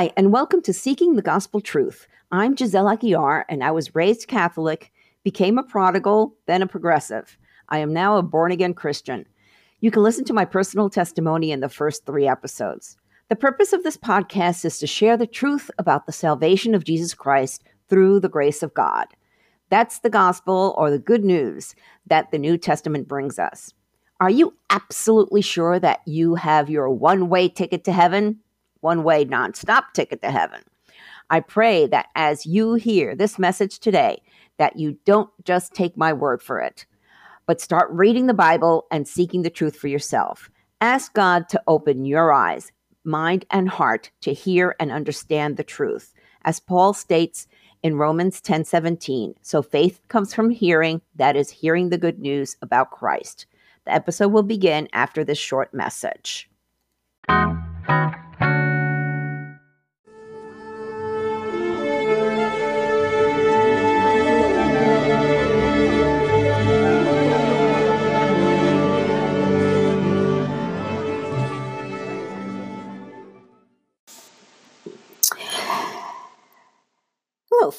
Hi, and welcome to Seeking the Gospel Truth. I'm Giselle Aguiar, and I was raised Catholic, became a prodigal, then a progressive. I am now a born again Christian. You can listen to my personal testimony in the first three episodes. The purpose of this podcast is to share the truth about the salvation of Jesus Christ through the grace of God. That's the gospel or the good news that the New Testament brings us. Are you absolutely sure that you have your one way ticket to heaven? One way nonstop ticket to heaven. I pray that as you hear this message today, that you don't just take my word for it, but start reading the Bible and seeking the truth for yourself. Ask God to open your eyes, mind, and heart to hear and understand the truth. As Paul states in Romans 10 17, so faith comes from hearing, that is, hearing the good news about Christ. The episode will begin after this short message.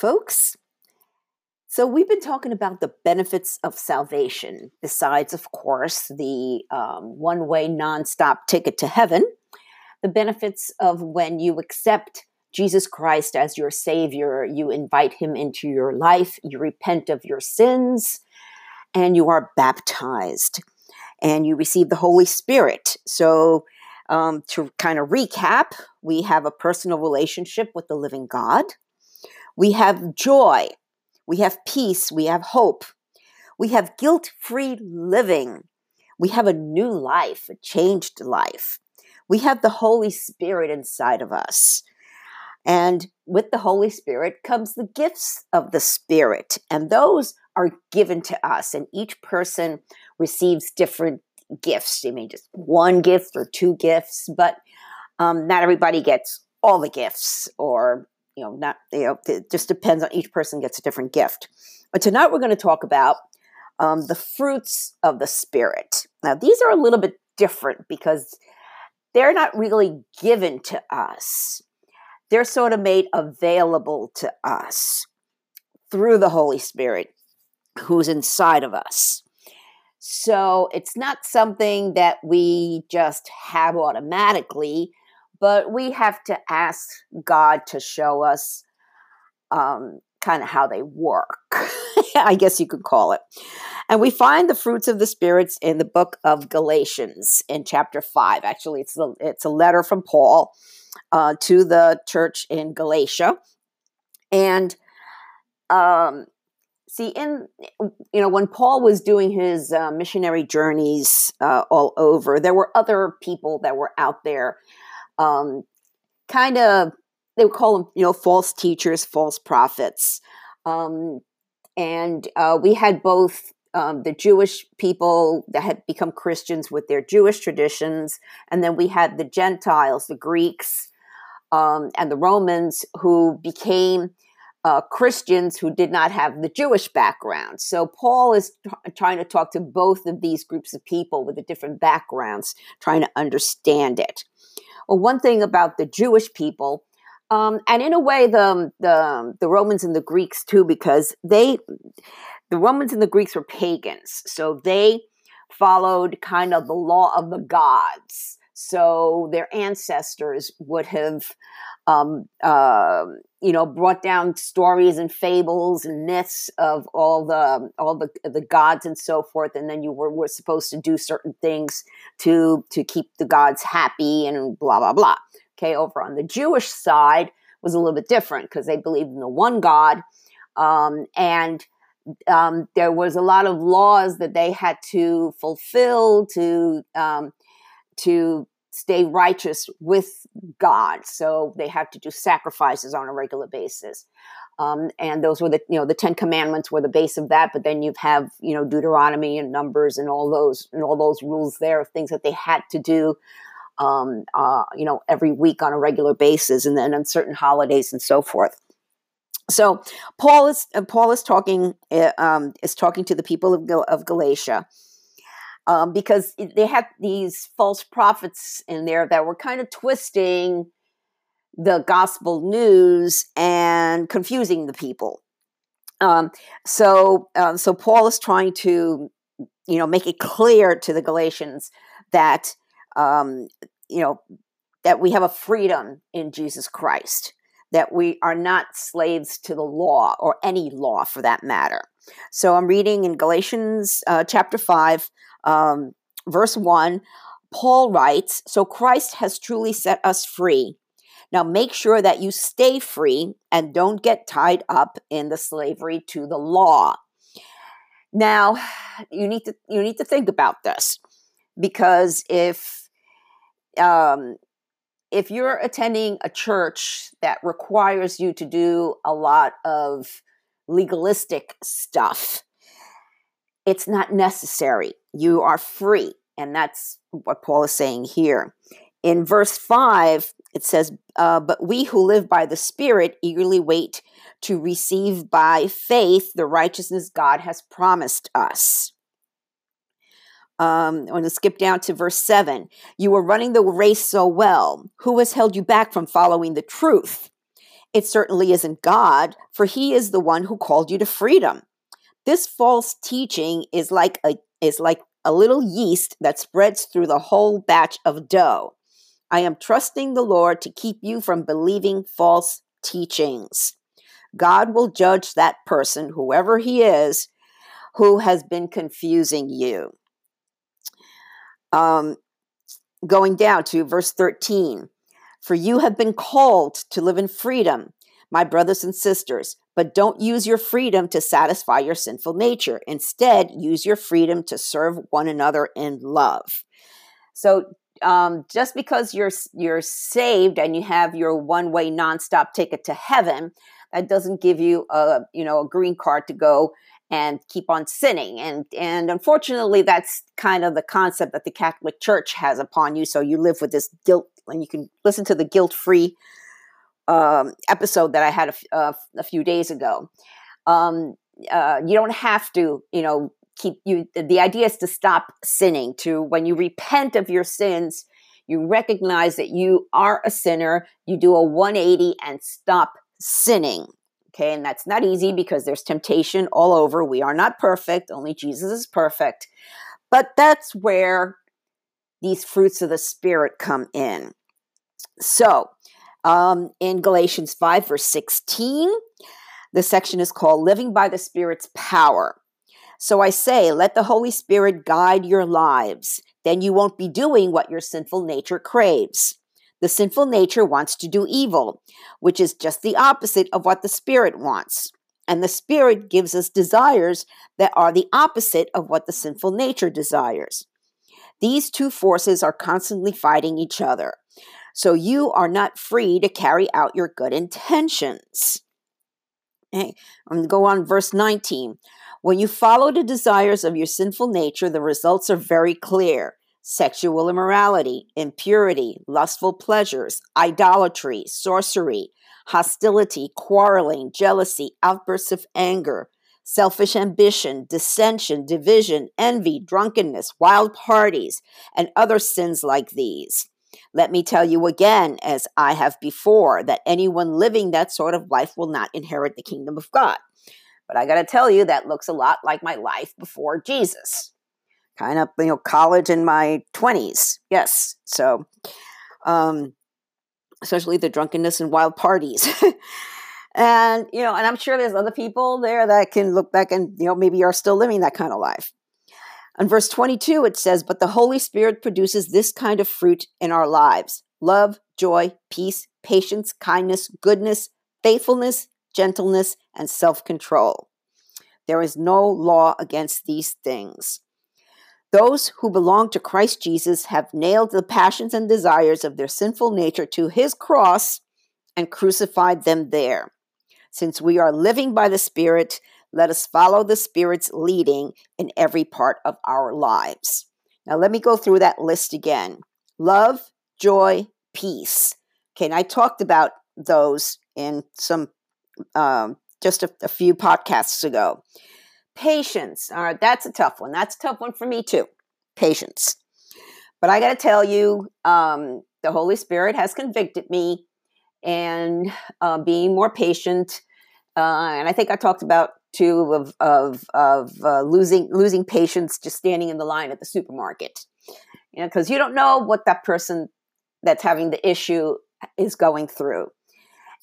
Folks. So, we've been talking about the benefits of salvation, besides, of course, the um, one way nonstop ticket to heaven, the benefits of when you accept Jesus Christ as your Savior, you invite Him into your life, you repent of your sins, and you are baptized, and you receive the Holy Spirit. So, um, to kind of recap, we have a personal relationship with the living God we have joy. We have peace. We have hope. We have guilt free living. We have a new life, a changed life. We have the Holy Spirit inside of us. And with the Holy Spirit comes the gifts of the Spirit, and those are given to us. And each person receives different gifts. I mean, just one gift or two gifts, but um, not everybody gets all the gifts or you know, not, you know, it just depends on each person gets a different gift. But tonight we're going to talk about um, the fruits of the Spirit. Now, these are a little bit different because they're not really given to us, they're sort of made available to us through the Holy Spirit who's inside of us. So it's not something that we just have automatically but we have to ask God to show us um, kind of how they work, I guess you could call it. And we find the fruits of the spirits in the book of Galatians in chapter five. Actually, it's a, it's a letter from Paul uh, to the church in Galatia, and um, see in you know when paul was doing his uh, missionary journeys uh, all over there were other people that were out there um, kind of they would call them you know false teachers false prophets um, and uh, we had both um, the jewish people that had become christians with their jewish traditions and then we had the gentiles the greeks um, and the romans who became uh, Christians who did not have the Jewish background. So Paul is t- trying to talk to both of these groups of people with the different backgrounds, trying to understand it. Well, one thing about the Jewish people, um, and in a way, the, the the Romans and the Greeks too, because they, the Romans and the Greeks were pagans, so they followed kind of the law of the gods. So their ancestors would have, um, uh, you know, brought down stories and fables and myths of all the all the the gods and so forth, and then you were, were supposed to do certain things to to keep the gods happy and blah blah blah. Okay, over on the Jewish side was a little bit different because they believed in the one God, um, and um, there was a lot of laws that they had to fulfill to um, to stay righteous with God. So they have to do sacrifices on a regular basis. Um, and those were the you know the Ten Commandments were the base of that. But then you have you know Deuteronomy and Numbers and all those and all those rules there of things that they had to do. Um, uh, you know, every week on a regular basis, and then on certain holidays and so forth. So Paul is uh, Paul is talking uh, um, is talking to the people of, of Galatia, um, because they had these false prophets in there that were kind of twisting the gospel news and confusing the people. Um, so, uh, so Paul is trying to, you know, make it clear to the Galatians that, um, you know, that we have a freedom in Jesus Christ, that we are not slaves to the law or any law for that matter. So I'm reading in Galatians uh, chapter 5, um, verse 1. Paul writes, So Christ has truly set us free. Now make sure that you stay free and don't get tied up in the slavery to the law. Now, you need to you need to think about this because if um, if you're attending a church that requires you to do a lot of legalistic stuff, it's not necessary. You are free. And that's what Paul is saying here. In verse 5, it says, uh, But we who live by the Spirit eagerly wait to receive by faith the righteousness God has promised us. Um, I'm going to skip down to verse 7. You are running the race so well. Who has held you back from following the truth? It certainly isn't God, for he is the one who called you to freedom. This false teaching is like a is like a little yeast that spreads through the whole batch of dough. I am trusting the Lord to keep you from believing false teachings. God will judge that person, whoever he is, who has been confusing you. Um, going down to verse 13 For you have been called to live in freedom, my brothers and sisters, but don't use your freedom to satisfy your sinful nature. Instead, use your freedom to serve one another in love. So, um, just because you're you're saved and you have your one way nonstop ticket to heaven, that doesn't give you a you know a green card to go and keep on sinning. And and unfortunately, that's kind of the concept that the Catholic Church has upon you. So you live with this guilt, and you can listen to the guilt free um, episode that I had a, uh, a few days ago. Um, uh, you don't have to, you know, keep you. The idea is to stop sinning. To when you repent of your sins, you recognize that you are a sinner. You do a 180 and stop sinning. Okay, and that's not easy because there's temptation all over. We are not perfect, only Jesus is perfect. But that's where these fruits of the Spirit come in. So, um, in Galatians 5, verse 16, the section is called Living by the Spirit's Power. So I say, let the Holy Spirit guide your lives. Then you won't be doing what your sinful nature craves. The sinful nature wants to do evil, which is just the opposite of what the Spirit wants. And the Spirit gives us desires that are the opposite of what the sinful nature desires. These two forces are constantly fighting each other. So you are not free to carry out your good intentions. Okay. I'm going to go on verse 19. When you follow the desires of your sinful nature, the results are very clear sexual immorality, impurity, lustful pleasures, idolatry, sorcery, hostility, quarreling, jealousy, outbursts of anger, selfish ambition, dissension, division, envy, drunkenness, wild parties, and other sins like these. Let me tell you again, as I have before, that anyone living that sort of life will not inherit the kingdom of God. But I got to tell you, that looks a lot like my life before Jesus. Kind of you know college in my 20s yes. So um especially the drunkenness and wild parties. And you know and i'm sure there's other people there that can look back and you know maybe are still living that kind of life in verse 22 it says but the holy spirit produces this kind of fruit in our lives love joy peace patience kindness goodness faithfulness gentleness and self-control there is no law against these things those who belong to Christ Jesus have nailed the passions and desires of their sinful nature to his cross and crucified them there. Since we are living by the Spirit, let us follow the Spirit's leading in every part of our lives. Now, let me go through that list again love, joy, peace. Okay, and I talked about those in some um, just a, a few podcasts ago. Patience. All right, that's a tough one. That's a tough one for me too. Patience. But I got to tell you, um, the Holy Spirit has convicted me, and uh, being more patient. Uh, and I think I talked about too of of of uh, losing losing patience just standing in the line at the supermarket. You know, because you don't know what that person that's having the issue is going through.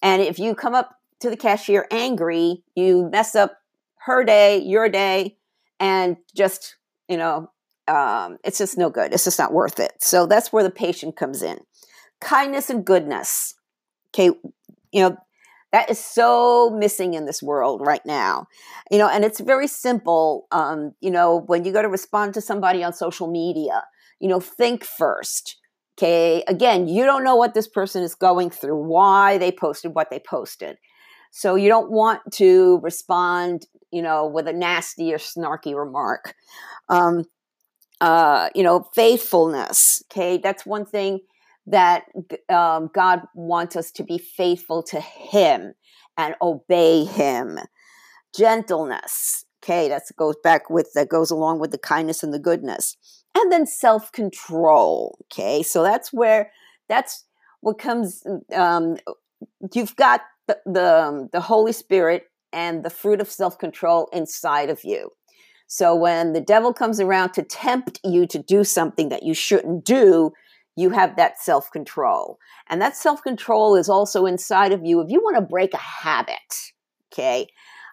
And if you come up to the cashier angry, you mess up her day, your day, and just, you know, um, it's just no good. It's just not worth it. So that's where the patient comes in. Kindness and goodness. Okay, you know, that is so missing in this world right now. You know, and it's very simple. Um, you know, when you go to respond to somebody on social media, you know, think first. Okay, again, you don't know what this person is going through, why they posted what they posted. So you don't want to respond, you know, with a nasty or snarky remark. Um, uh, you know, faithfulness. Okay, that's one thing that um, God wants us to be faithful to Him and obey Him. Gentleness. Okay, that goes back with that goes along with the kindness and the goodness, and then self control. Okay, so that's where that's what comes. Um, you've got the, the, um, the Holy Spirit and the fruit of self control inside of you. So when the devil comes around to tempt you to do something that you shouldn't do, you have that self control. And that self control is also inside of you if you want to break a habit, okay?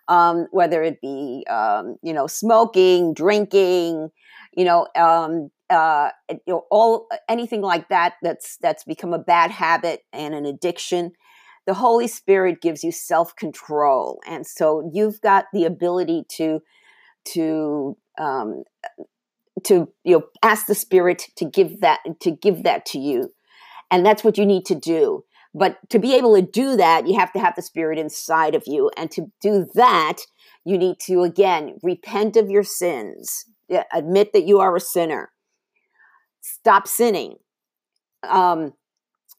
Um, whether it be, um, you know, smoking, drinking, you know, um, uh, you know, all anything like that that's that's become a bad habit and an addiction the Holy Spirit gives you self control, and so you've got the ability to to um, to you know ask the Spirit to give that to give that to you, and that's what you need to do. But to be able to do that, you have to have the Spirit inside of you, and to do that, you need to again repent of your sins, admit that you are a sinner, stop sinning. Um,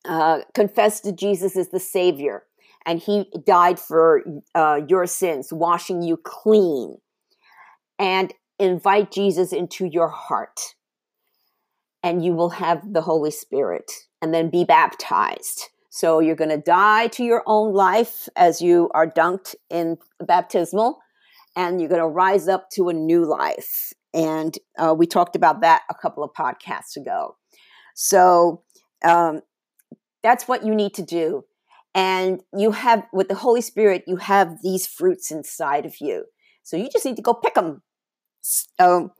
uh, confess to Jesus as the Savior, and He died for uh, your sins, washing you clean, and invite Jesus into your heart, and you will have the Holy Spirit, and then be baptized. So you're going to die to your own life as you are dunked in baptismal, and you're going to rise up to a new life. And uh, we talked about that a couple of podcasts ago. So um, that's what you need to do. And you have, with the Holy Spirit, you have these fruits inside of you. So you just need to go pick them. So,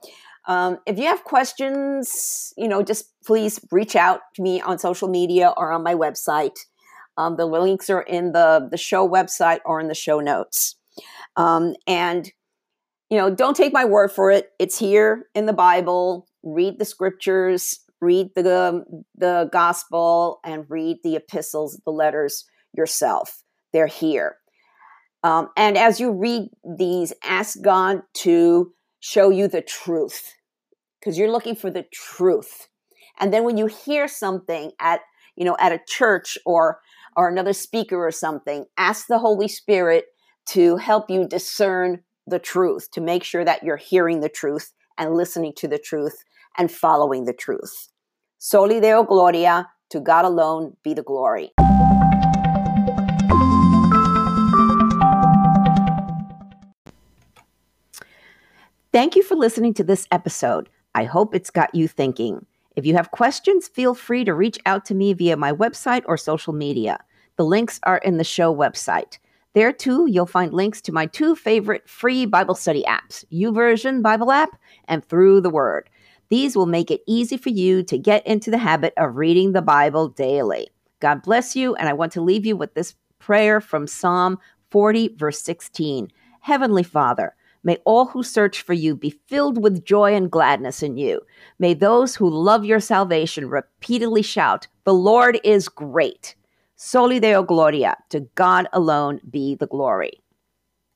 um, if you have questions, you know, just please reach out to me on social media or on my website. Um, the links are in the the show website or in the show notes. Um, and you know, don't take my word for it. It's here in the Bible. Read the scriptures read the the gospel and read the epistles, the letters yourself. They're here. Um, and as you read these, ask God to show you the truth because you're looking for the truth. And then when you hear something at you know at a church or or another speaker or something, ask the Holy Spirit to help you discern the truth, to make sure that you're hearing the truth and listening to the truth and following the truth. Soli Deo Gloria, to God alone be the glory. Thank you for listening to this episode. I hope it's got you thinking. If you have questions, feel free to reach out to me via my website or social media. The links are in the show website. There too, you'll find links to my two favorite free Bible study apps, YouVersion Bible app and Through the Word. These will make it easy for you to get into the habit of reading the Bible daily. God bless you, and I want to leave you with this prayer from Psalm 40, verse 16. Heavenly Father, May all who search for you be filled with joy and gladness in you. May those who love your salvation repeatedly shout, The Lord is great. Soli Deo Gloria, to God alone be the glory.